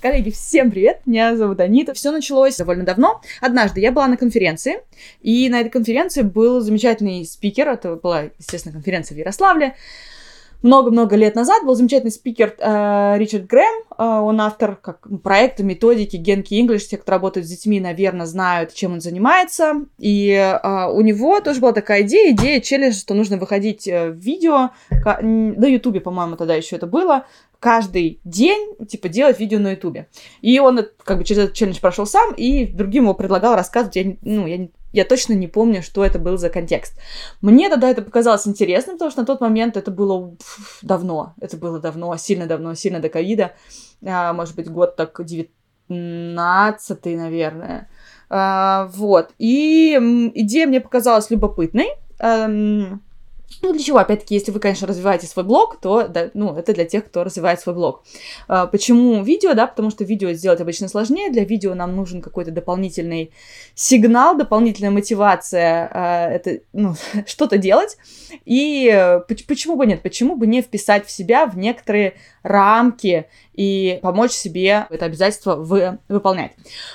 Коллеги, всем привет! Меня зовут Анита. Все началось довольно давно. Однажды я была на конференции, и на этой конференции был замечательный спикер. Это была, естественно, конференция в Ярославле много-много лет назад был замечательный спикер э, Ричард Грэм. Э, он автор как, проекта, методики Генки English. Те, кто работает с детьми, наверное, знают, чем он занимается. И э, у него тоже была такая идея, идея челлендж, что нужно выходить э, в видео. На Ютубе, по-моему, тогда еще это было каждый день, типа, делать видео на Ютубе. И он, как бы, через этот челлендж прошел сам, и другим его предлагал рассказывать. Я, ну, я я точно не помню, что это был за контекст. Мне тогда это показалось интересным, потому что на тот момент это было давно. Это было давно, сильно давно, сильно до ковида. А, может быть, год так 19 наверное. А, вот. И идея мне показалась любопытной. Ну, для чего? Опять-таки, если вы, конечно, развиваете свой блог, то, да, ну, это для тех, кто развивает свой блог. А, почему видео, да? Потому что видео сделать обычно сложнее. Для видео нам нужен какой-то дополнительный сигнал, дополнительная мотивация а, это, ну, что-то делать. И э, почему бы нет? Почему бы не вписать в себя в некоторые рамки и помочь себе это обязательство вы, выполнять.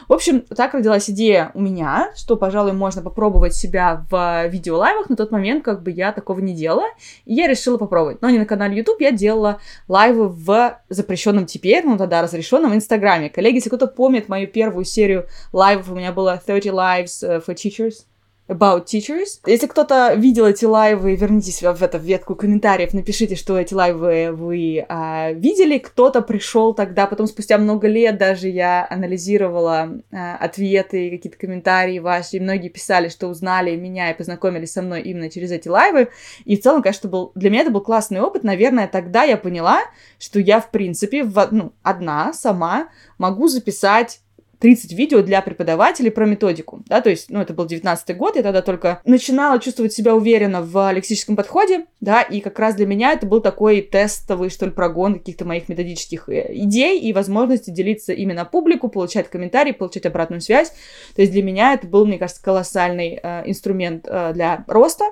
В общем, так родилась идея у меня, что, пожалуй, можно попробовать себя в видеолайвах. На тот момент как бы я такого не делала, и я решила попробовать. Но не на канале YouTube, я делала лайвы в запрещенном теперь, ну тогда разрешенном Инстаграме. Коллеги, если кто-то помнит мою первую серию лайвов, у меня было 30 Lives э, for Teachers, About Teachers. Если кто-то видел эти лайвы, вернитесь в эту ветку комментариев, напишите, что эти лайвы вы а, видели. Кто-то пришел тогда, потом спустя много лет даже я анализировала а, ответы, какие-то комментарии ваши, и многие писали, что узнали меня и познакомились со мной именно через эти лайвы. И в целом, конечно, был, для меня это был классный опыт. Наверное, тогда я поняла, что я, в принципе, в, ну, одна сама могу записать 30 видео для преподавателей про методику, да, то есть, ну, это был 19 год, я тогда только начинала чувствовать себя уверенно в лексическом подходе, да, и как раз для меня это был такой тестовый, что ли, прогон каких-то моих методических э, идей и возможности делиться именно публику, получать комментарии, получать обратную связь, то есть для меня это был, мне кажется, колоссальный э, инструмент э, для роста,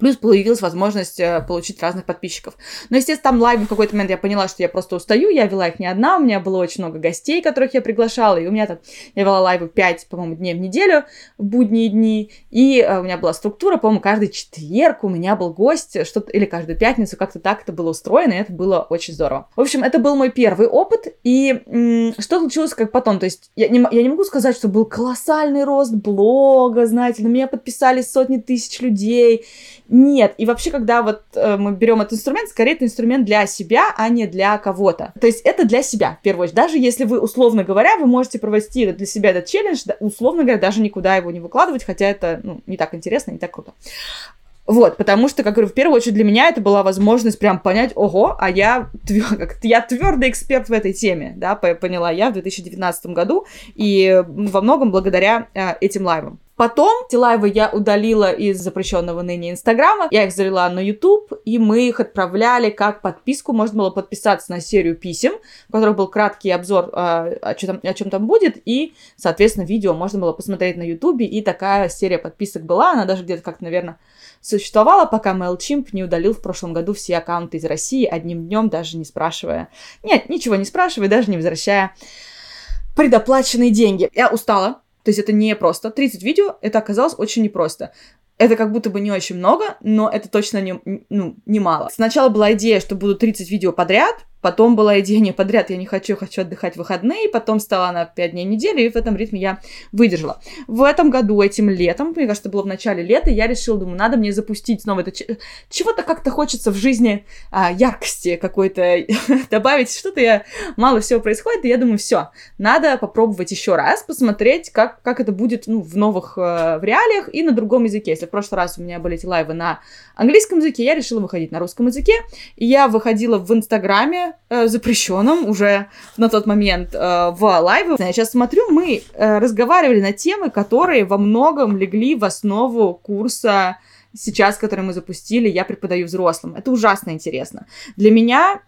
Плюс появилась возможность э, получить разных подписчиков. Но, естественно, там лайв в какой-то момент я поняла, что я просто устаю. Я вела их не одна, у меня было очень много гостей, которых я приглашала. И у меня там, я вела лайвы 5, по-моему, дней в неделю, в будние дни. И э, у меня была структура, по-моему, каждый четверг у меня был гость, что-то, или каждую пятницу, как-то так это было устроено, и это было очень здорово. В общем, это был мой первый опыт. И м- что случилось как потом? То есть я не, я не могу сказать, что был колоссальный рост блога, знаете, на меня подписались сотни тысяч людей нет. И вообще, когда вот э, мы берем этот инструмент, скорее это инструмент для себя, а не для кого-то. То есть это для себя, в первую очередь. Даже если вы, условно говоря, вы можете провести для себя этот челлендж, условно говоря, даже никуда его не выкладывать, хотя это ну, не так интересно, не так круто. Вот, потому что, как говорю, в первую очередь для меня это была возможность прям понять, ого, а я, твер, я твердый эксперт в этой теме, да, поняла я в 2019 году, и во многом благодаря э, этим лайвам. Потом эти я удалила из запрещенного ныне Инстаграма. Я их залила на YouTube, и мы их отправляли как подписку. Можно было подписаться на серию писем, в которых был краткий обзор, э, о, чем, чем там будет, и, соответственно, видео можно было посмотреть на YouTube, и такая серия подписок была. Она даже где-то как-то, наверное, существовала, пока MailChimp не удалил в прошлом году все аккаунты из России одним днем, даже не спрашивая. Нет, ничего не спрашивая, даже не возвращая предоплаченные деньги. Я устала, то есть это не просто. 30 видео, это оказалось очень непросто. Это как будто бы не очень много, но это точно не, ну, немало. Сначала была идея, что будут 30 видео подряд, Потом была идея не подряд, я не хочу, хочу отдыхать в выходные. Потом стала она 5 дней в неделю, и в этом ритме я выдержала. В этом году, этим летом, мне кажется, было в начале лета, я решила, думаю, надо мне запустить снова это... Чего-то как-то хочется в жизни а, яркости какой-то добавить. Что-то я... Мало всего происходит, и я думаю, все, надо попробовать еще раз, посмотреть, как, как это будет ну, в новых э, в реалиях и на другом языке. Если в прошлый раз у меня были эти лайвы на английском языке, я решила выходить на русском языке. И я выходила в Инстаграме, э, запрещенном уже на тот момент э, в лайве. Я сейчас смотрю, мы э, разговаривали на темы, которые во многом легли в основу курса сейчас, который мы запустили, я преподаю взрослым. Это ужасно интересно. Для меня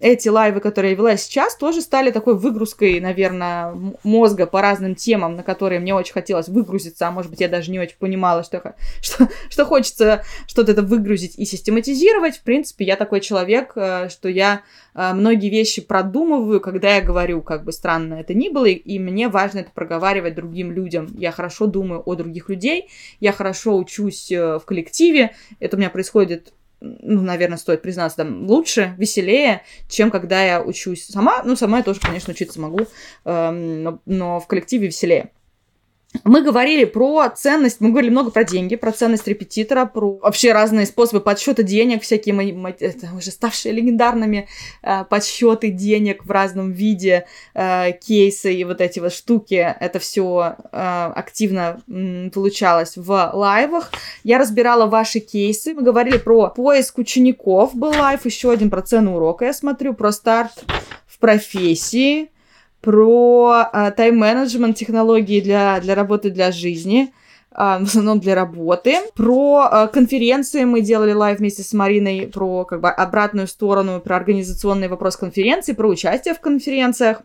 эти лайвы, которые я вела сейчас, тоже стали такой выгрузкой, наверное, мозга по разным темам, на которые мне очень хотелось выгрузиться, а может быть, я даже не очень понимала, что, что, что хочется что-то это выгрузить и систематизировать. В принципе, я такой человек, э, что я э, многие вещи продумываю, когда я говорю, как бы странно это ни было, и мне важно это проговаривать другим людям. Я хорошо думаю о других людей, я хорошо учусь э, в коллективе, это у меня происходит ну, наверное, стоит признаться, там, лучше, веселее, чем когда я учусь сама. Ну, сама я тоже, конечно, учиться могу, эм, но, но в коллективе веселее. Мы говорили про ценность, мы говорили много про деньги, про ценность репетитора, про вообще разные способы подсчета денег, всякие мои, это уже ставшие легендарными э, подсчеты денег в разном виде, э, кейсы и вот эти вот штуки. Это все э, активно м, получалось в лайвах. Я разбирала ваши кейсы. Мы говорили про поиск учеников, был лайв, еще один про цену урока, я смотрю, про старт в профессии, про а, тайм-менеджмент, технологии для, для работы, для жизни, а, в основном для работы. Про а, конференции мы делали лайв вместе с Мариной, про как бы обратную сторону, про организационный вопрос конференции, про участие в конференциях.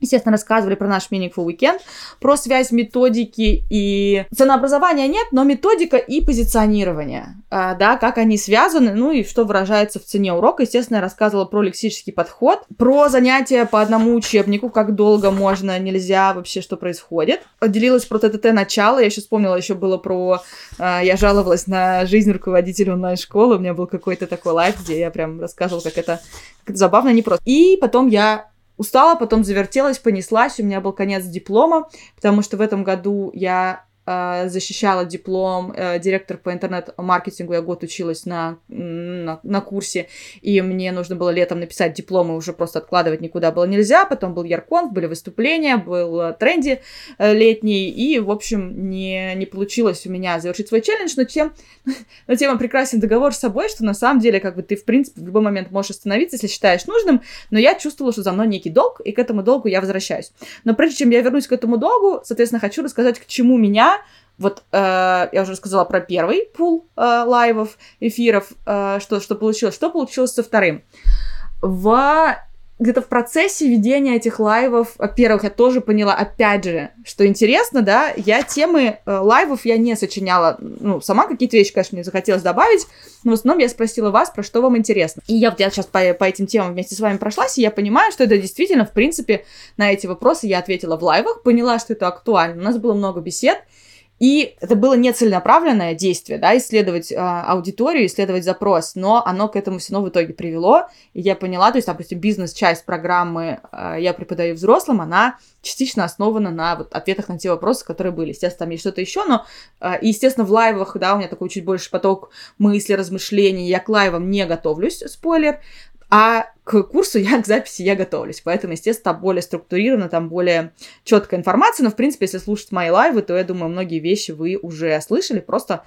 Естественно, рассказывали про наш Meaningful Weekend, про связь методики и ценообразования нет, но методика и позиционирование, а, да, как они связаны, ну и что выражается в цене урока. Естественно, я рассказывала про лексический подход, про занятия по одному учебнику, как долго можно, нельзя, вообще, что происходит. Делилась про TTT начало, я еще вспомнила, еще было про... А, я жаловалась на жизнь руководителя онлайн-школы, у меня был какой-то такой лайф, где я прям рассказывала, как это, как это забавно, не просто. И потом я устала, потом завертелась, понеслась, у меня был конец диплома, потому что в этом году я защищала диплом э, директор по интернет-маркетингу. Я год училась на, на, на курсе, и мне нужно было летом написать диплом, и уже просто откладывать никуда было нельзя. Потом был Яркон, были выступления, был э, тренди летний, и, в общем, не, не получилось у меня завершить свой челлендж, но тем, но тем прекрасен договор с собой, что на самом деле, как бы ты, в принципе, в любой момент можешь остановиться, если считаешь нужным, но я чувствовала, что за мной некий долг, и к этому долгу я возвращаюсь. Но прежде чем я вернусь к этому долгу, соответственно, хочу рассказать, к чему меня вот э, я уже сказала про первый пул э, лайвов, эфиров, э, что, что получилось. Что получилось со вторым? В где-то в процессе ведения этих лайвов, во-первых, я тоже поняла, опять же, что интересно, да, я темы э, лайвов я не сочиняла, ну, сама какие-то вещи, конечно, мне захотелось добавить, но в основном я спросила вас, про что вам интересно. И я вот я сейчас по, по этим темам вместе с вами прошлась, и я понимаю, что это действительно, в принципе, на эти вопросы я ответила в лайвах, поняла, что это актуально. У нас было много бесед, и это было не целенаправленное действие, да, исследовать э, аудиторию, исследовать запрос, но оно к этому все равно в итоге привело. И я поняла, то есть, допустим, бизнес-часть программы э, «Я преподаю взрослым», она частично основана на вот, ответах на те вопросы, которые были. Естественно, там есть что-то еще, но, э, и, естественно, в лайвах, да, у меня такой чуть больше поток мыслей, размышлений, я к лайвам не готовлюсь, спойлер, а к курсу я, к записи я готовлюсь. Поэтому, естественно, там более структурировано, там более четкая информация. Но, в принципе, если слушать мои лайвы, то я думаю, многие вещи вы уже слышали. Просто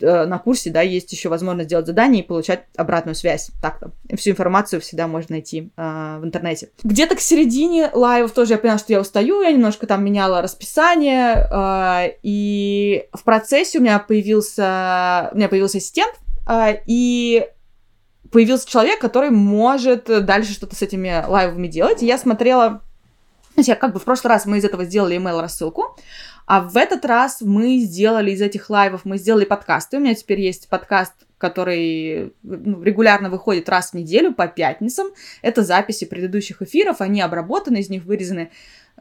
э, на курсе, да, есть еще возможность делать задания и получать обратную связь. Так-то. Всю информацию всегда можно найти э, в интернете. Где-то к середине лайвов тоже я поняла, что я устаю. Я немножко там меняла расписание. Э, и в процессе у меня появился, у меня появился ассистент. Э, и появился человек, который может дальше что-то с этими лайвами делать. И я смотрела... Знаете, как бы в прошлый раз мы из этого сделали email рассылку, а в этот раз мы сделали из этих лайвов, мы сделали подкасты. У меня теперь есть подкаст, который ну, регулярно выходит раз в неделю по пятницам. Это записи предыдущих эфиров, они обработаны, из них вырезаны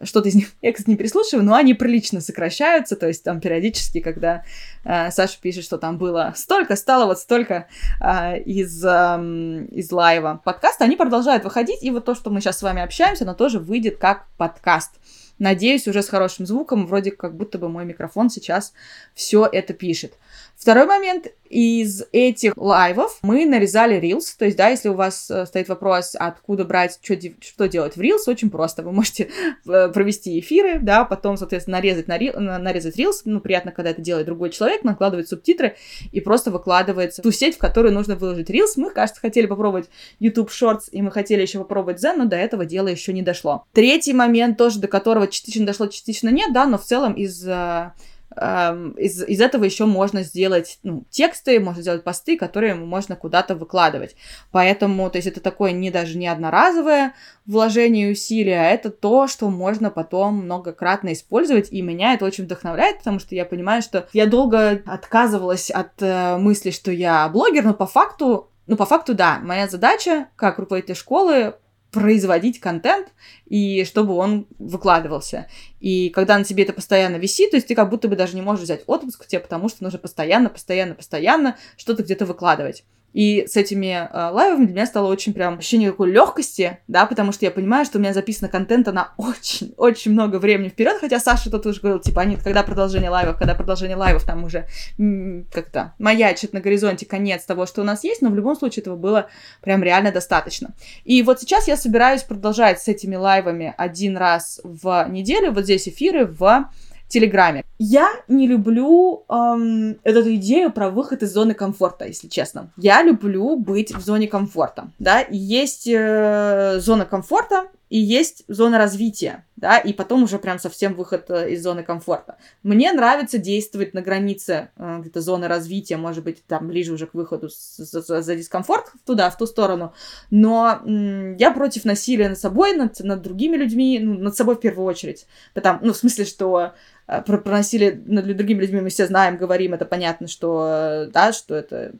что-то из них, я, кстати, не прислушиваю, но они прилично сокращаются, то есть там периодически, когда э, Саша пишет, что там было столько, стало вот столько э, из, э, из лайва подкаста, они продолжают выходить, и вот то, что мы сейчас с вами общаемся, оно тоже выйдет как подкаст. Надеюсь, уже с хорошим звуком, вроде как будто бы мой микрофон сейчас все это пишет. Второй момент. Из этих лайвов мы нарезали Reels. То есть, да, если у вас э, стоит вопрос, откуда брать, что, что делать в Reels, очень просто. Вы можете э, провести эфиры, да, потом, соответственно, нарезать, на, нарезать Reels. Ну, приятно, когда это делает другой человек, накладывает субтитры и просто выкладывается ту сеть, в которую нужно выложить Reels. Мы, кажется, хотели попробовать YouTube Shorts, и мы хотели еще попробовать Zen, но до этого дела еще не дошло. Третий момент тоже, до которого частично дошло, частично нет, да, но в целом из э, из, из этого еще можно сделать ну, тексты, можно сделать посты, которые можно куда-то выкладывать. Поэтому, то есть это такое не даже не одноразовое вложение усилия, а это то, что можно потом многократно использовать, и меня это очень вдохновляет, потому что я понимаю, что я долго отказывалась от э, мысли, что я блогер, но по факту ну, по факту, да, моя задача как руководитель школы производить контент, и чтобы он выкладывался. И когда на тебе это постоянно висит, то есть ты как будто бы даже не можешь взять отпуск тебе, потому что нужно постоянно, постоянно, постоянно что-то где-то выкладывать. И с этими э, лайвами для меня стало очень прям ощущение такой легкости, да, потому что я понимаю, что у меня записано контента на очень-очень много времени вперед, хотя Саша тут уже говорил, типа, они когда продолжение лайвов, когда продолжение лайвов, там уже как-то маячит на горизонте конец того, что у нас есть, но в любом случае этого было прям реально достаточно. И вот сейчас я собираюсь продолжать с этими лайвами один раз в неделю, вот здесь эфиры в Телеграме. Я не люблю эм, эту идею про выход из зоны комфорта, если честно. Я люблю быть в зоне комфорта, да, есть э, зона комфорта, и есть зона развития, да, и потом уже прям совсем выход э, из зоны комфорта. Мне нравится действовать на границе э, где-то зоны развития, может быть, там ближе уже к выходу за, за, дискомфорт туда, в ту сторону, но я против насилия над собой, над, над другими людьми, ну, над собой в первую очередь, потому, ну, в смысле, что э, про, про насилие над другими людьми мы все знаем, говорим, это понятно, что, да, что это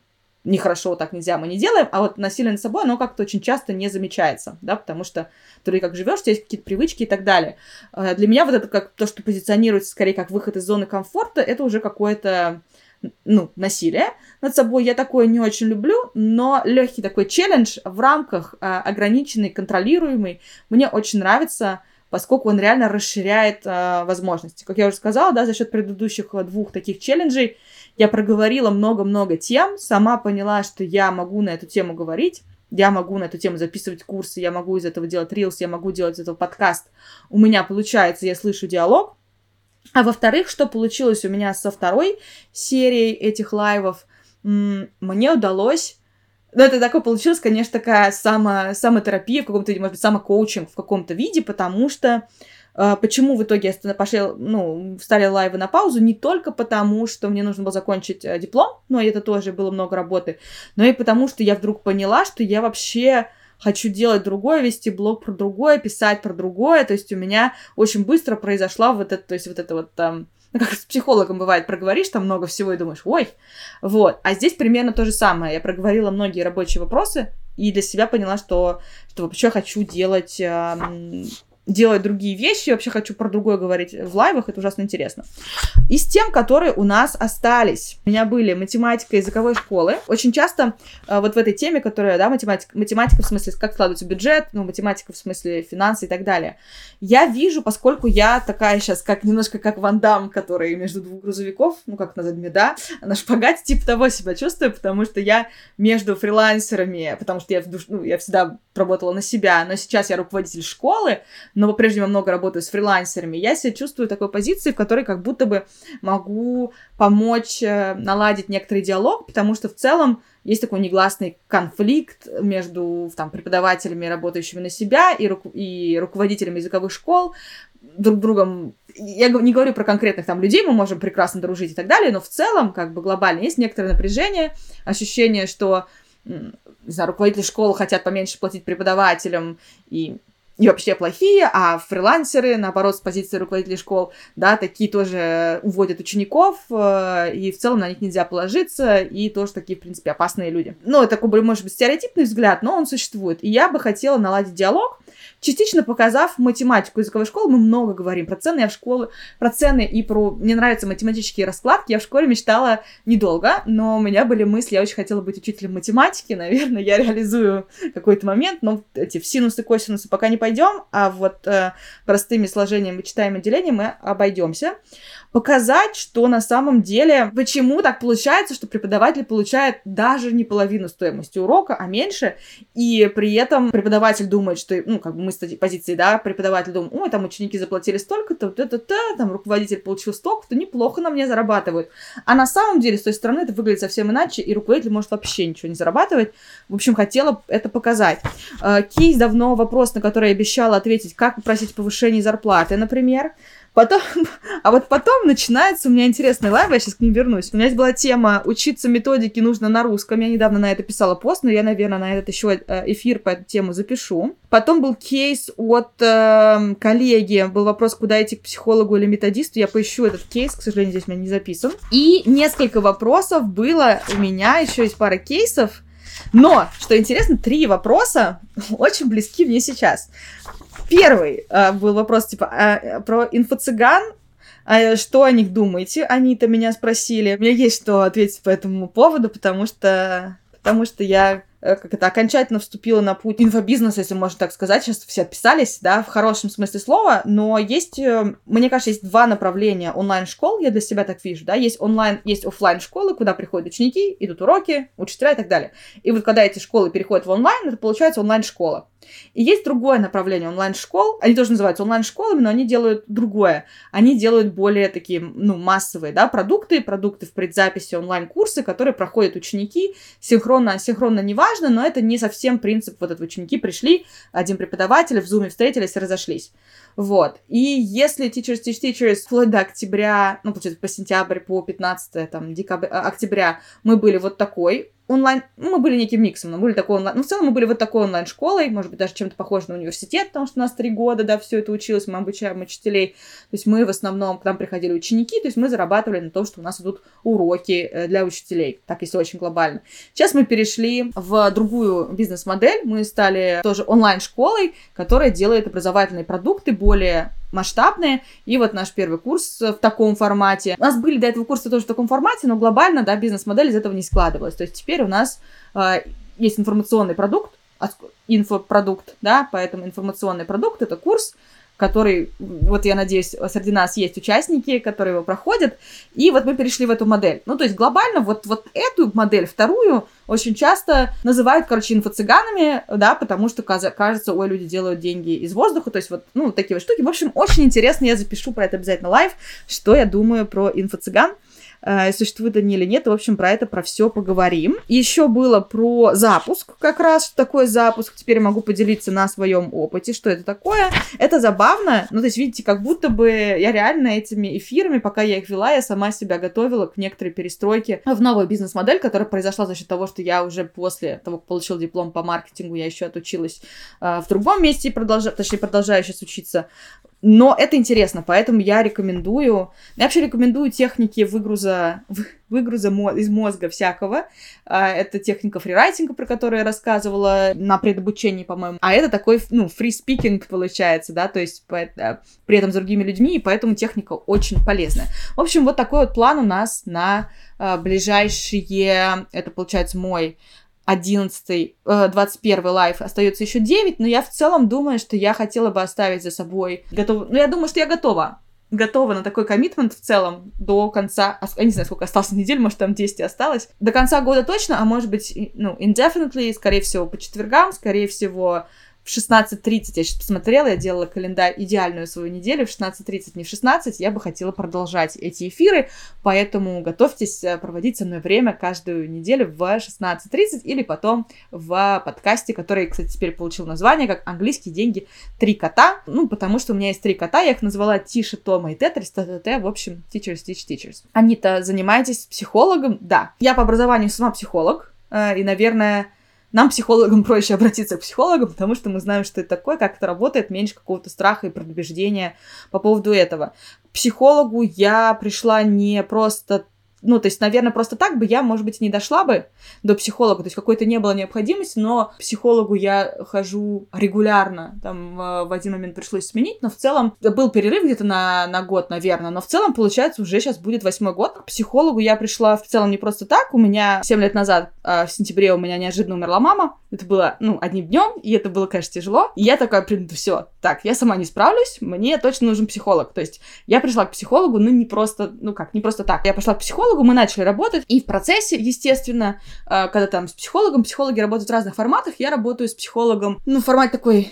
нехорошо, так нельзя, мы не делаем, а вот насилие над собой, оно как-то очень часто не замечается, да, потому что ты как живешь, есть какие-то привычки и так далее. А, для меня вот это как то, что позиционируется скорее как выход из зоны комфорта, это уже какое-то ну, насилие над собой. Я такое не очень люблю, но легкий такой челлендж в рамках а, ограниченный, контролируемый, мне очень нравится, поскольку он реально расширяет а, возможности. Как я уже сказала, да, за счет предыдущих двух таких челленджей я проговорила много-много тем, сама поняла, что я могу на эту тему говорить, я могу на эту тему записывать курсы, я могу из этого делать рилс, я могу делать из этого подкаст. У меня получается, я слышу диалог. А во-вторых, что получилось у меня со второй серией этих лайвов, мне удалось ну, это такое получилось, конечно, такая само, самотерапия в каком-то, может быть, самокоучинг в каком-то виде, потому что а, почему в итоге я пошли, ну, встали лайвы на паузу? Не только потому, что мне нужно было закончить э, диплом, но это тоже было много работы, но и потому, что я вдруг поняла, что я вообще хочу делать другое, вести блог про другое, писать про другое. То есть у меня очень быстро произошла вот это, то есть вот это вот там, ну, как с психологом бывает, проговоришь там много всего и думаешь, ой, вот. А здесь примерно то же самое. Я проговорила многие рабочие вопросы и для себя поняла, что, что вообще хочу делать делать другие вещи. Вообще хочу про другое говорить в лайвах, это ужасно интересно. Из тем, которые у нас остались. У меня были математика языковой школы. Очень часто э, вот в этой теме, которая, да, математика, математика в смысле, как складывается бюджет, ну, математика в смысле финансы и так далее. Я вижу, поскольку я такая сейчас, как немножко как Ван Дам, который между двух грузовиков, ну, как назад меда, на шпагате типа того себя чувствую, потому что я между фрилансерами, потому что я, ну, я всегда работала на себя, но сейчас я руководитель школы, но по-прежнему много работаю с фрилансерами, я себя чувствую в такой позиции, в которой как будто бы могу помочь э, наладить некоторый диалог, потому что в целом есть такой негласный конфликт между там, преподавателями, работающими на себя, и, ру- и руководителями языковых школ, друг другом. Я не говорю про конкретных там людей, мы можем прекрасно дружить и так далее, но в целом, как бы глобально, есть некоторое напряжение, ощущение, что не знаю, руководители школы хотят поменьше платить преподавателям и и вообще плохие, а фрилансеры, наоборот, с позиции руководителей школ, да, такие тоже уводят учеников, э, и в целом на них нельзя положиться, и тоже такие, в принципе, опасные люди. Ну, это может быть, стереотипный взгляд, но он существует. И я бы хотела наладить диалог, частично показав математику языковой школы, мы много говорим про цены, я в школе, про цены и про... Мне нравятся математические раскладки, я в школе мечтала недолго, но у меня были мысли, я очень хотела быть учителем математики, наверное, я реализую какой-то момент, но эти в синусы, косинусы пока не пойдем, а вот э, простыми сложениями, вычитаем делением мы обойдемся показать, что на самом деле, почему так получается, что преподаватель получает даже не половину стоимости урока, а меньше, и при этом преподаватель думает, что, ну, как бы мы с позиции, да, преподаватель думает, ой, там ученики заплатили столько-то, то там руководитель получил столько-то, неплохо на мне зарабатывают. А на самом деле, с той стороны, это выглядит совсем иначе, и руководитель может вообще ничего не зарабатывать. В общем, хотела это показать. А, кейс давно вопрос, на который я обещала ответить, как попросить повышение зарплаты, например. Потом, а вот потом начинается у меня интересный live, я сейчас к ним вернусь. У меня есть была тема «Учиться методике нужно на русском». Я недавно на это писала пост, но я, наверное, на этот еще э, эфир по эту тему запишу. Потом был кейс от э, коллеги, был вопрос, куда идти к психологу или методисту. Я поищу этот кейс, к сожалению, здесь у меня не записан. И несколько вопросов было у меня, еще есть пара кейсов. Но, что интересно, три вопроса очень близки мне сейчас. Первый э, был вопрос, типа, э, про инфо-цыган, а что о них думаете? Они-то меня спросили. У меня есть что ответить по этому поводу, потому что, потому что я Э, как это, окончательно вступила на путь инфобизнеса, если можно так сказать. Сейчас все отписались, да, в хорошем смысле слова, но есть, э, мне кажется, есть два направления онлайн-школ, я для себя так вижу, да, есть онлайн, есть офлайн школы куда приходят ученики, идут уроки, учителя и так далее. И вот когда эти школы переходят в онлайн, это получается онлайн-школа. И есть другое направление онлайн-школ. Они тоже называются онлайн-школами, но они делают другое. Они делают более такие, ну, массовые, да, продукты, продукты в предзаписи, онлайн-курсы, которые проходят ученики синхронно, асинхронно, неважно, но это не совсем принцип вот этого. Ученики пришли, один преподаватель, в зуме встретились и разошлись. Вот. И если Teachers Teach Teachers вплоть до октября, ну, получается, по сентябрь, по 15 там, декабря, октября мы были вот такой онлайн, ну, мы были неким миксом, мы были такой онлайн, ну, в целом мы были вот такой онлайн-школой, может быть, даже чем-то похож на университет, потому что у нас три года, да, все это училось, мы обучаем учителей, то есть мы в основном, к нам приходили ученики, то есть мы зарабатывали на том, что у нас идут уроки э, для учителей, так если очень глобально. Сейчас мы перешли в другую бизнес-модель, мы стали тоже онлайн-школой, которая делает образовательные продукты более масштабные. И вот наш первый курс в таком формате. У нас были до этого курсы тоже в таком формате, но глобально, да, бизнес-модель из этого не складывалась. То есть теперь у нас э, есть информационный продукт, инфопродукт, да, поэтому информационный продукт — это курс, который, вот я надеюсь, среди нас есть участники, которые его проходят, и вот мы перешли в эту модель. Ну, то есть глобально вот, вот эту модель, вторую, очень часто называют, короче, инфо-цыганами, да, потому что кажется, ой, люди делают деньги из воздуха, то есть вот, ну, такие вот штуки. В общем, очень интересно, я запишу про это обязательно live, что я думаю про инфо-цыган. Э, существуют они или нет. В общем, про это, про все поговорим. Еще было про запуск, как раз такой запуск. Теперь могу поделиться на своем опыте, что это такое. Это забавно. Ну, то есть, видите, как будто бы я реально этими эфирами, пока я их вела, я сама себя готовила к некоторой перестройке в новую бизнес-модель, которая произошла за счет того, что я уже после того, как получил диплом по маркетингу, я еще отучилась э, в другом месте, продолжаю, точнее, продолжаю сейчас учиться но это интересно, поэтому я рекомендую, я вообще рекомендую техники выгруза, выгруза из мозга всякого. А, это техника фрирайтинга, про которую я рассказывала на предобучении, по-моему. А это такой, ну, фри-спикинг получается, да, то есть э, при этом с другими людьми, и поэтому техника очень полезная. В общем, вот такой вот план у нас на а, ближайшие, это получается мой 11, 21 лайф, остается еще 9, но я в целом думаю, что я хотела бы оставить за собой готов... Ну, я думаю, что я готова. Готова на такой коммитмент в целом до конца... Я не знаю, сколько осталось недель, может, там 10 осталось. До конца года точно, а может быть, ну, indefinitely, скорее всего, по четвергам, скорее всего, в 16.30, я сейчас посмотрела, я делала календарь, идеальную свою неделю, в 16.30, не в 16, я бы хотела продолжать эти эфиры, поэтому готовьтесь э, проводить со мной время каждую неделю в 16.30 или потом в подкасте, который, кстати, теперь получил название как «Английские деньги. Три кота», ну, потому что у меня есть три кота, я их назвала Тиша, Тома и Тетрис, т в общем, Teachers Teach Teachers. Они-то занимаетесь психологом? Да. Я по образованию сама психолог, э, и, наверное, нам, психологам, проще обратиться к психологу, потому что мы знаем, что это такое, как это работает, меньше какого-то страха и предубеждения по поводу этого. К психологу я пришла не просто ну, то есть, наверное, просто так бы я, может быть, не дошла бы до психолога, то есть какой-то не было необходимости, но к психологу я хожу регулярно, там в один момент пришлось сменить, но в целом был перерыв где-то на, на год, наверное, но в целом, получается, уже сейчас будет восьмой год. К психологу я пришла в целом не просто так, у меня 7 лет назад, а, в сентябре у меня неожиданно умерла мама, это было, ну, одним днем, и это было, конечно, тяжело, и я такая, блин, все, так, я сама не справлюсь, мне точно нужен психолог, то есть я пришла к психологу, ну, не просто, ну как, не просто так, я пошла к психологу, психологу, мы начали работать, и в процессе, естественно, э, когда там с психологом, психологи работают в разных форматах, я работаю с психологом, ну, формат такой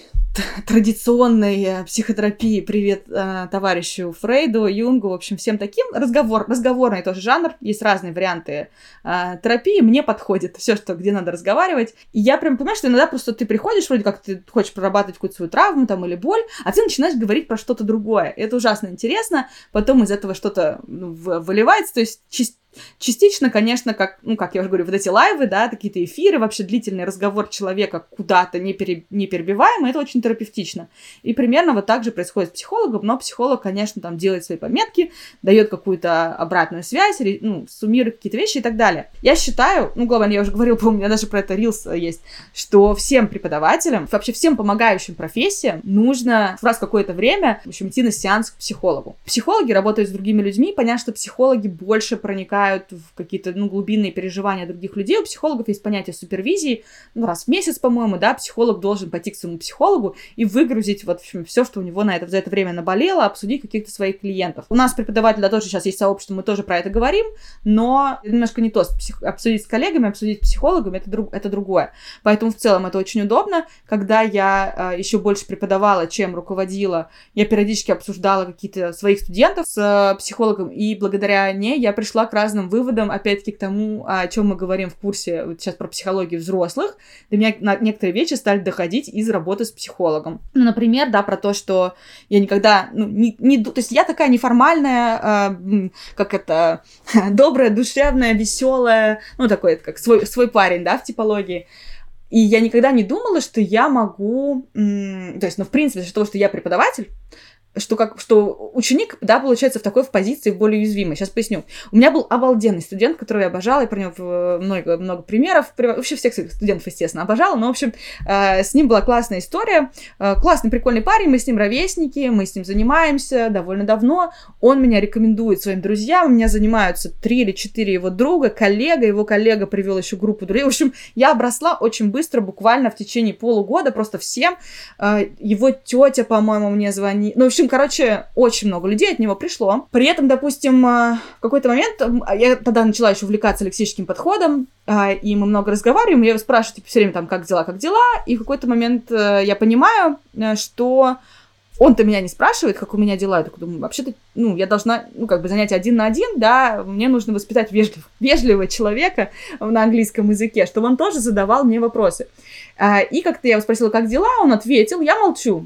традиционной э, психотерапии привет э, товарищу Фрейду, Юнгу, в общем, всем таким. Разговор, разговорный тоже жанр, есть разные варианты э, терапии, мне подходит все, что где надо разговаривать. И я прям понимаю, что иногда просто ты приходишь, вроде как ты хочешь прорабатывать какую-то свою травму там или боль, а ты начинаешь говорить про что-то другое. Это ужасно интересно, потом из этого что-то ну, выливается, то есть участь Частично, конечно, как, ну, как я уже говорю, вот эти лайвы, да, какие-то эфиры, вообще длительный разговор человека куда-то не, пере, не перебиваемый, это очень терапевтично. И примерно вот так же происходит с психологом, но психолог, конечно, там делает свои пометки, дает какую-то обратную связь, ну, суммирует какие-то вещи и так далее. Я считаю, ну, главное, я уже говорила, по-моему, у меня даже про это рилс есть, что всем преподавателям, вообще всем помогающим профессиям нужно раз какое-то время, в общем, идти на сеанс к психологу. Психологи работают с другими людьми, понятно, что психологи больше проникают проникают в какие-то, ну, глубинные переживания других людей. У психологов есть понятие супервизии. Ну, раз в месяц, по-моему, да, психолог должен пойти к своему психологу и выгрузить вот, в общем, все, что у него на это, за это время наболело, обсудить каких-то своих клиентов. У нас преподаватель, да, тоже сейчас есть сообщество, мы тоже про это говорим, но немножко не то. Псих... Обсудить с коллегами, обсудить с психологами, это, друг... это другое. Поэтому в целом это очень удобно. Когда я э, а, еще больше преподавала, чем руководила, я периодически обсуждала какие-то своих студентов с э, психологом, и благодаря ней я пришла к разным разным выводам, опять-таки, к тому, о чем мы говорим в курсе вот сейчас про психологию взрослых. До меня на некоторые вещи стали доходить из работы с психологом. Ну, например, да, про то, что я никогда, ну, не, не то есть я такая неформальная, э, как это, добрая, душевная, веселая, ну, такой, как свой, свой парень, да, в типологии. И я никогда не думала, что я могу... То есть, ну, в принципе, за того, что я преподаватель, что как что ученик, да, получается в такой в позиции более уязвимой. Сейчас поясню. У меня был обалденный студент, которого я обожала, я про него много, много примеров, вообще всех студентов, естественно, обожала, но, в общем, э, с ним была классная история, э, классный, прикольный парень, мы с ним ровесники, мы с ним занимаемся довольно давно, он меня рекомендует своим друзьям, у меня занимаются три или четыре его друга, коллега, его коллега привел еще группу друзей, в общем, я обросла очень быстро, буквально в течение полугода, просто всем, э, его тетя, по-моему, мне звонит, ну, в общем, общем, короче, очень много людей от него пришло. При этом, допустим, э, в какой-то момент, я тогда начала еще увлекаться лексическим подходом, э, и мы много разговариваем, я его спрашиваю, типа, все время там, как дела, как дела, и в какой-то момент э, я понимаю, что он-то меня не спрашивает, как у меня дела. Я такой думаю, вообще-то, ну, я должна, ну, как бы занятие один на один, да, мне нужно воспитать вежлив, вежливого человека на английском языке, чтобы он тоже задавал мне вопросы. И как-то я его спросила, как дела, он ответил, я молчу.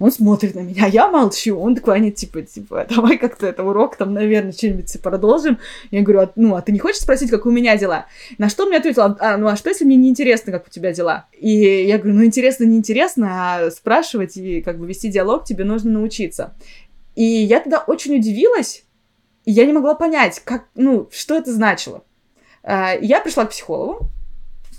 Он смотрит на меня, я молчу. Он они типа, типа, давай как-то это урок там, наверное, что-нибудь типа, продолжим. Я говорю, а, ну, а ты не хочешь спросить, как у меня дела? На что мне ответил, а, ну, а что, если мне не интересно, как у тебя дела? И я говорю, ну, интересно, не интересно, а спрашивать и как бы вести диалог тебе нужно научиться. И я тогда очень удивилась, и я не могла понять, как, ну, что это значило. А, я пришла к психологу,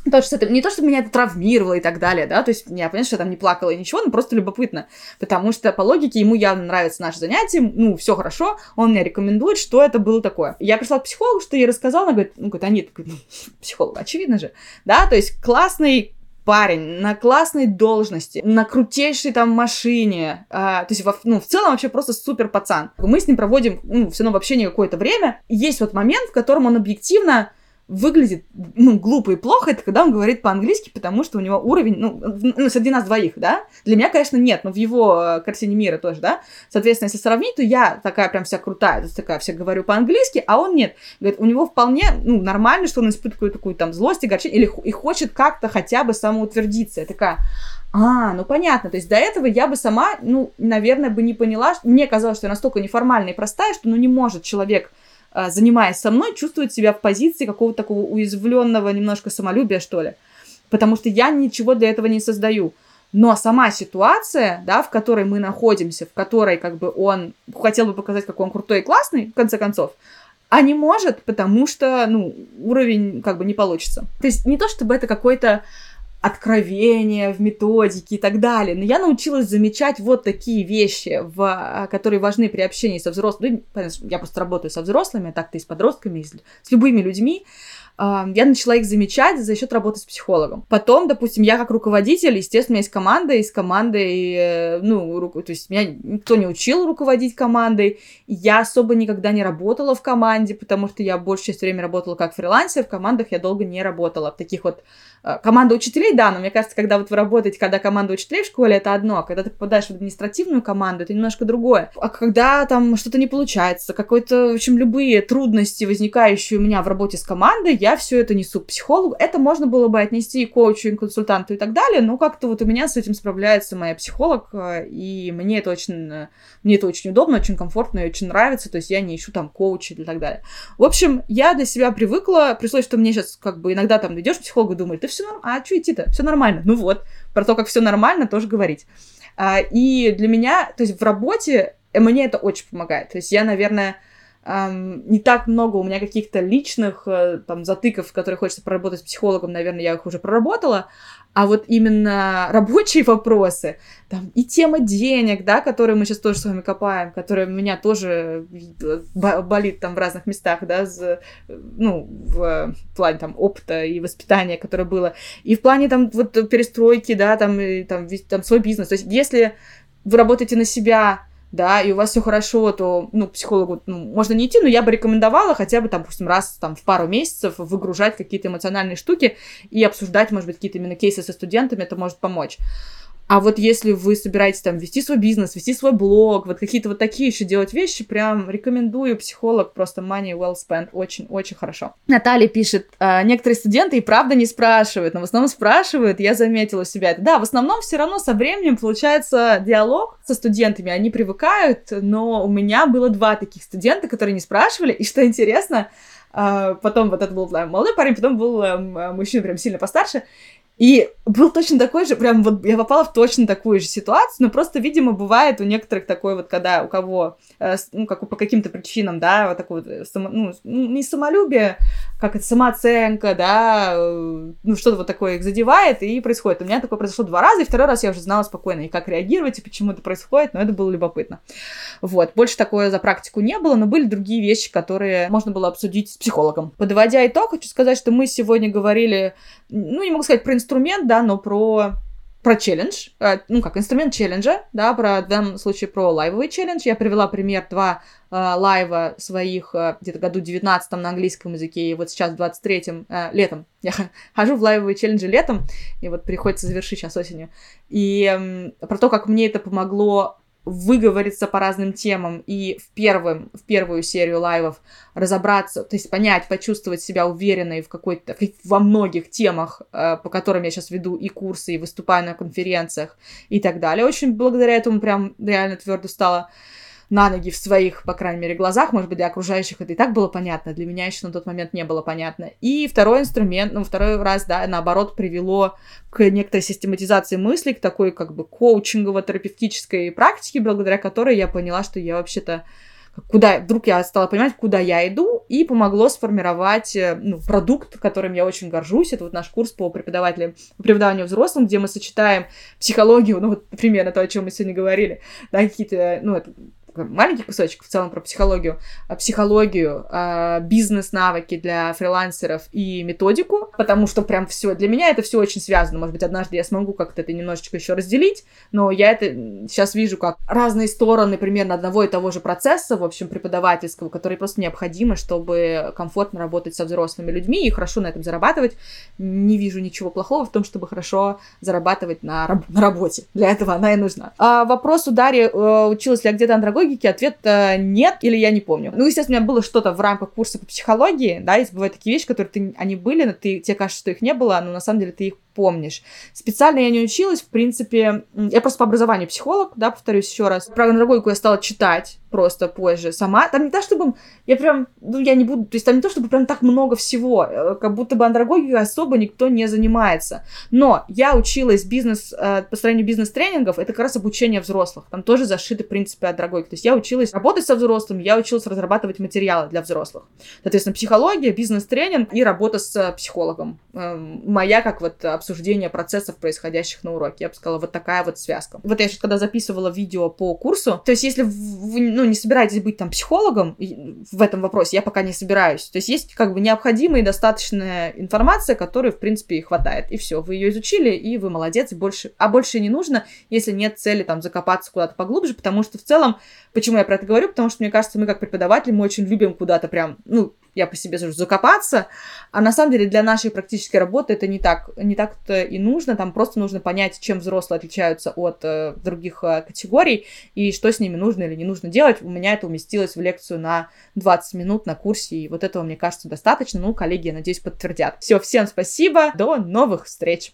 Потому что это не то, чтобы меня это травмировало и так далее, да, то есть я, понятно, что я там не плакала и ничего, но просто любопытно, потому что по логике ему явно нравится наше занятие, ну, все хорошо, он мне рекомендует, что это было такое. Я пришла к психологу, что ей рассказала, она говорит, ну, говорит, нет, ну, психолог, очевидно же, да, то есть классный парень на классной должности, на крутейшей там машине, а, то есть, во, ну, в целом вообще просто супер пацан. Мы с ним проводим, ну, все равно вообще не какое-то время. Есть вот момент, в котором он объективно выглядит ну, глупо и плохо, это когда он говорит по-английски, потому что у него уровень, ну, ну, среди нас двоих, да? Для меня, конечно, нет, но в его э, картине мира тоже, да? Соответственно, если сравнить, то я такая прям вся крутая, то есть такая вся говорю по-английски, а он нет. Говорит, у него вполне, ну, нормально, что он испытывает какую-то такую там злость, огорчение, или и хочет как-то хотя бы самоутвердиться. Я такая, а, ну понятно. То есть до этого я бы сама, ну, наверное, бы не поняла. Мне казалось, что я настолько неформальная и простая, что ну не может человек занимаясь со мной, чувствует себя в позиции какого-то такого уязвленного немножко самолюбия, что ли. Потому что я ничего для этого не создаю. Но сама ситуация, да, в которой мы находимся, в которой как бы он хотел бы показать, какой он крутой и классный, в конце концов, а не может, потому что, ну, уровень как бы не получится. То есть не то, чтобы это какой-то откровения в методике и так далее. Но я научилась замечать вот такие вещи, в, а, которые важны при общении со взрослыми. Ну, я просто работаю со взрослыми, а так-то и с подростками, и с, с любыми людьми я начала их замечать за счет работы с психологом. Потом, допустим, я как руководитель, естественно, у меня есть команда, и с командой, э, ну, руку, то есть меня никто не учил руководить командой, я особо никогда не работала в команде, потому что я большую часть времени работала как фрилансер, в командах я долго не работала. В таких вот... Э, команда учителей да, но мне кажется, когда вот вы работаете, когда команда учителей в школе, это одно, а когда ты попадаешь в административную команду, это немножко другое. А когда там что-то не получается, какой-то, в общем, любые трудности, возникающие у меня в работе с командой, я все это несу к психологу. Это можно было бы отнести и коучу, и консультанту и так далее, но как-то вот у меня с этим справляется моя психолог, э, и мне это очень, э, мне это очень удобно, очень комфортно и очень нравится, то есть я не ищу там коуча и так далее. В общем, я для себя привыкла, пришлось, что мне сейчас как бы иногда там идешь к психологу, думаешь, да все а что идти-то, все нормально. Ну вот, про то, как все нормально, тоже говорить. А, и для меня, то есть в работе мне это очень помогает. То есть я, наверное, эм, не так много у меня каких-то личных э, там затыков, которые хочется проработать с психологом, наверное, я их уже проработала, а вот именно рабочие вопросы, там и тема денег, да, которые мы сейчас тоже с вами копаем, которая у меня тоже э, болит там в разных местах, да, з, ну, в плане там опыта и воспитания, которое было, и в плане там вот перестройки, да, там, и, там, там свой бизнес. То есть если вы работаете на себя, да, и у вас все хорошо, то, ну, психологу ну, можно не идти, но я бы рекомендовала хотя бы, там, допустим, раз там, в пару месяцев выгружать какие-то эмоциональные штуки и обсуждать, может быть, какие-то именно кейсы со студентами, это может помочь. А вот если вы собираетесь там вести свой бизнес, вести свой блог, вот какие-то вот такие еще делать вещи, прям рекомендую. Психолог, просто money well spent, очень-очень хорошо. Наталья пишет, а, некоторые студенты и правда не спрашивают, но в основном спрашивают, я заметила у себя это. Да, в основном все равно со временем получается диалог со студентами, они привыкают, но у меня было два таких студента, которые не спрашивали, и что интересно, а, потом вот это был молодой парень, потом был эм, мужчина прям сильно постарше, и был точно такой же, прям вот я попала в точно такую же ситуацию, но просто, видимо, бывает у некоторых такой вот, когда у кого, э, ну, как по каким-то причинам, да, вот такой вот, э, само, ну, не самолюбие, как это, самооценка, да, э, ну, что-то вот такое их задевает, и происходит. У меня такое произошло два раза, и второй раз я уже знала спокойно, и как реагировать, и почему это происходит, но это было любопытно. Вот, больше такое за практику не было, но были другие вещи, которые можно было обсудить с психологом. Подводя итог, хочу сказать, что мы сегодня говорили, ну, не могу сказать про инструмент, да, но про про челлендж, э, ну, как инструмент челленджа, да, про, в данном случае про лайвовый челлендж. Я привела пример два э, лайва своих э, где-то году 19 на английском языке, и вот сейчас в 23-м, э, летом. Я хожу в лайвовые челленджи летом, и вот приходится завершить сейчас осенью. И э, про то, как мне это помогло выговориться по разным темам и в, первым, в первую серию лайвов разобраться, то есть понять, почувствовать себя уверенной в какой-то, во многих темах, э, по которым я сейчас веду и курсы, и выступаю на конференциях и так далее. Очень благодаря этому прям реально твердо стало на ноги в своих, по крайней мере, глазах. Может быть, для окружающих это и так было понятно, для меня еще на тот момент не было понятно. И второй инструмент, ну, второй раз, да, наоборот, привело к некоторой систематизации мыслей, к такой как бы коучингово-терапевтической практике, благодаря которой я поняла, что я вообще-то куда вдруг я стала понимать, куда я иду, и помогло сформировать э, ну, продукт, которым я очень горжусь. Это вот наш курс по преподавателям, по преподаванию взрослым, где мы сочетаем психологию, ну вот примерно то, о чем мы сегодня говорили, да, какие-то, ну, это маленький кусочек в целом про психологию, а, психологию, а, бизнес-навыки для фрилансеров и методику, потому что прям все, для меня это все очень связано. Может быть, однажды я смогу как-то это немножечко еще разделить, но я это сейчас вижу как разные стороны примерно одного и того же процесса, в общем, преподавательского, который просто необходимо, чтобы комфортно работать со взрослыми людьми и хорошо на этом зарабатывать. Не вижу ничего плохого в том, чтобы хорошо зарабатывать на, раб- на работе. Для этого она и нужна. А вопрос у Дарьи, э, училась ли я где-то андрогогика, педагогики ответ нет или я не помню. Ну, естественно, у меня было что-то в рамках курса по психологии, да, есть бывают такие вещи, которые ты, они были, но ты, тебе кажется, что их не было, но на самом деле ты их помнишь. Специально я не училась, в принципе, я просто по образованию психолог, да, повторюсь еще раз. Про андрогогику я стала читать просто позже сама. Там не то, чтобы я прям, ну, я не буду, то есть там не то, чтобы прям так много всего, э, как будто бы андрогогикой особо никто не занимается. Но я училась бизнес, э, построению бизнес-тренингов, это как раз обучение взрослых. Там тоже зашиты принципы андрогогики. То есть я училась работать со взрослыми, я училась разрабатывать материалы для взрослых. Соответственно, психология, бизнес-тренинг и работа с психологом. Эм, моя как вот обсуждение процессов, происходящих на уроке. Я бы сказала, вот такая вот связка. Вот я сейчас, когда записывала видео по курсу, то есть если вы ну, не собираетесь быть там психологом в этом вопросе, я пока не собираюсь. То есть есть как бы необходимая и достаточная информация, которой, в принципе, и хватает. И все, вы ее изучили, и вы молодец, и больше... А больше не нужно, если нет цели там закопаться куда-то поглубже, потому что в целом, почему я про это говорю, потому что, мне кажется, мы как преподаватели, мы очень любим куда-то прям, ну, я по себе сужу, закопаться, а на самом деле для нашей практической работы это не так, не так-то и нужно, там просто нужно понять, чем взрослые отличаются от э, других э, категорий и что с ними нужно или не нужно делать. У меня это уместилось в лекцию на 20 минут на курсе, и вот этого, мне кажется, достаточно. Ну, коллеги, я надеюсь, подтвердят. Все, всем спасибо, до новых встреч!